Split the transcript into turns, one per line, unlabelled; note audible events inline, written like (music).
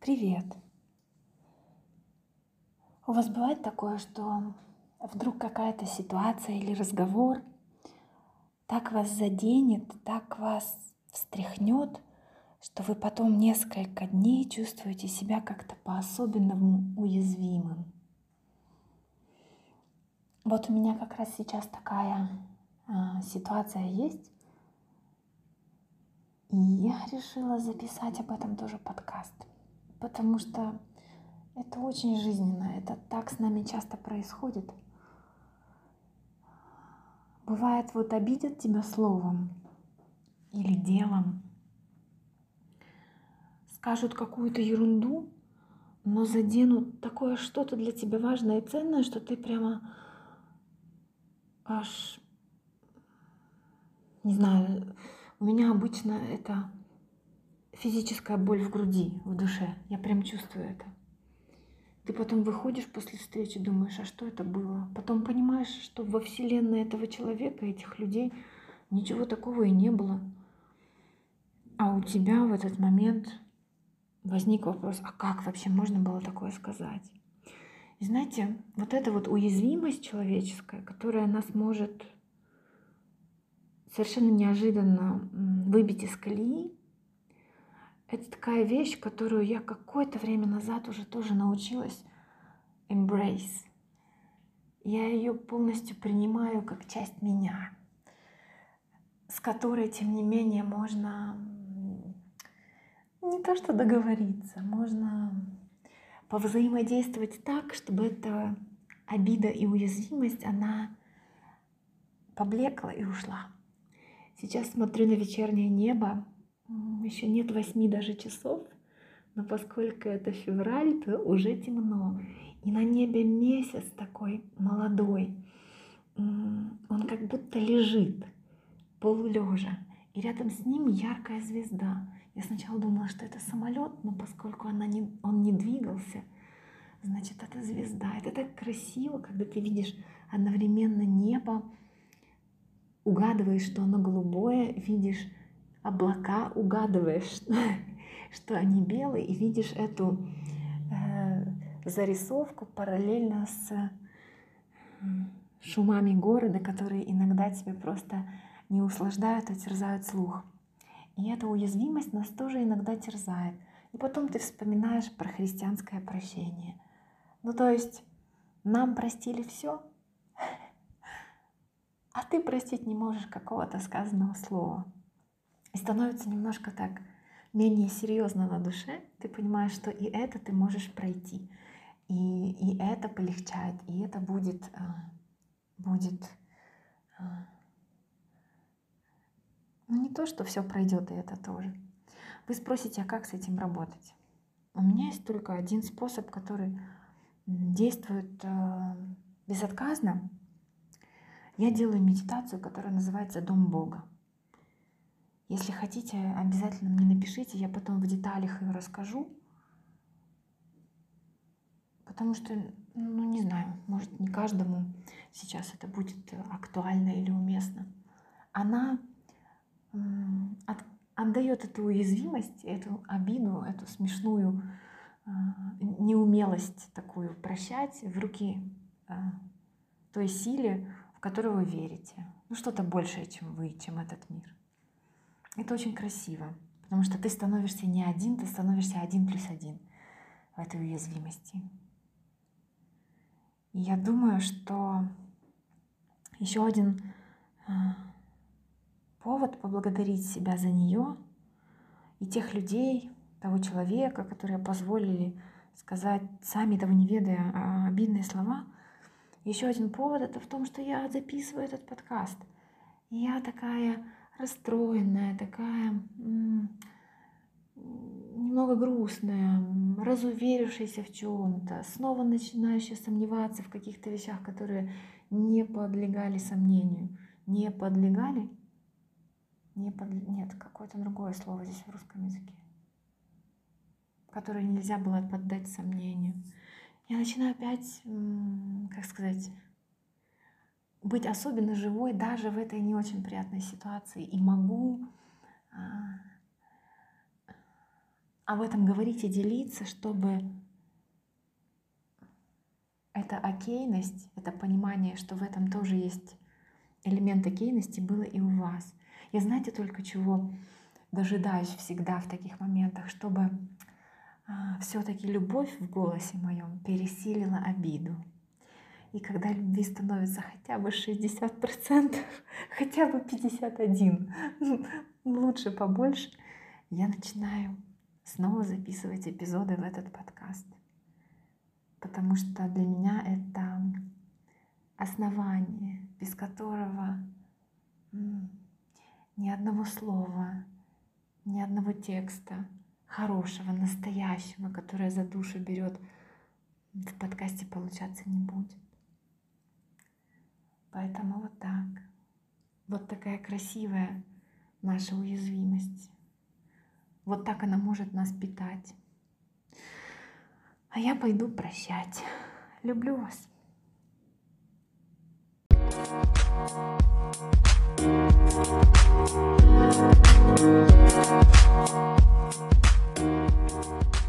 Привет. У вас бывает такое, что вдруг какая-то ситуация или разговор так вас заденет, так вас встряхнет, что вы потом несколько дней чувствуете себя как-то по-особенному уязвимым. Вот у меня как раз сейчас такая а, ситуация есть, и я решила записать об этом тоже подкаст потому что это очень жизненно, это так с нами часто происходит. Бывает, вот обидят тебя словом или делом, скажут какую-то ерунду, но заденут такое что-то для тебя важное и ценное, что ты прямо аж, не знаю, у меня обычно это физическая боль в груди, в душе. Я прям чувствую это. Ты потом выходишь после встречи, думаешь, а что это было? Потом понимаешь, что во вселенной этого человека, этих людей, ничего такого и не было. А у тебя в этот момент возник вопрос, а как вообще можно было такое сказать? И знаете, вот эта вот уязвимость человеческая, которая нас может совершенно неожиданно выбить из колеи, это такая вещь, которую я какое-то время назад уже тоже научилась embrace. Я ее полностью принимаю как часть меня, с которой, тем не менее, можно не то что договориться, можно повзаимодействовать так, чтобы эта обида и уязвимость, она поблекла и ушла. Сейчас смотрю на вечернее небо, еще нет восьми даже часов, но поскольку это февраль, то уже темно. И на небе месяц такой молодой. Он как будто лежит полулежа. И рядом с ним яркая звезда. Я сначала думала, что это самолет, но поскольку она не, он не двигался, значит, это звезда. Это так красиво, когда ты видишь одновременно небо, угадываешь, что оно голубое, видишь облака, угадываешь, (laughs) что они белые, и видишь эту э, зарисовку параллельно с шумами города, которые иногда тебе просто не услаждают, а терзают слух. И эта уязвимость нас тоже иногда терзает. И потом ты вспоминаешь про христианское прощение. Ну то есть нам простили все, (laughs) а ты простить не можешь какого-то сказанного слова. И становится немножко так менее серьезно на душе. Ты понимаешь, что и это ты можешь пройти. И, и это полегчает, и это будет, а, будет а, ну не то, что все пройдет, и это тоже. Вы спросите, а как с этим работать? У меня есть только один способ, который действует а, безотказно. Я делаю медитацию, которая называется «Дом Бога». Если хотите, обязательно мне напишите, я потом в деталях ее расскажу. Потому что, ну не знаю, может не каждому сейчас это будет актуально или уместно. Она от, отдает эту уязвимость, эту обиду, эту смешную э, неумелость такую прощать в руки э, той силе, в которую вы верите. Ну что-то большее, чем вы, чем этот мир. Это очень красиво, потому что ты становишься не один, ты становишься один плюс один в этой уязвимости. И я думаю, что еще один а, повод поблагодарить себя за нее и тех людей, того человека, которые позволили сказать, сами того не ведая, а, обидные слова. Еще один повод это в том, что я записываю этот подкаст. И я такая расстроенная, такая немного грустная, разуверившаяся в чем-то, снова начинающая сомневаться в каких-то вещах, которые не подлегали сомнению. Не подлегали? Не под... Нет, какое-то другое слово здесь в русском языке, которое нельзя было поддать сомнению. Я начинаю опять, как сказать, быть особенно живой даже в этой не очень приятной ситуации и могу а, об этом говорить и делиться, чтобы эта окейность, это понимание, что в этом тоже есть элемент окейности, было и у вас. Я знаете только чего дожидаюсь всегда в таких моментах, чтобы а, все-таки любовь в голосе моем пересилила обиду. И когда любви становится хотя бы 60%, (laughs) хотя бы 51%, лучше побольше, я начинаю снова записывать эпизоды в этот подкаст потому что для меня это основание, без которого ни одного слова, ни одного текста хорошего, настоящего, которое за душу берет, в подкасте получаться не будет. Поэтому вот так. Вот такая красивая наша уязвимость. Вот так она может нас питать. А я пойду прощать. Люблю вас. Thank you.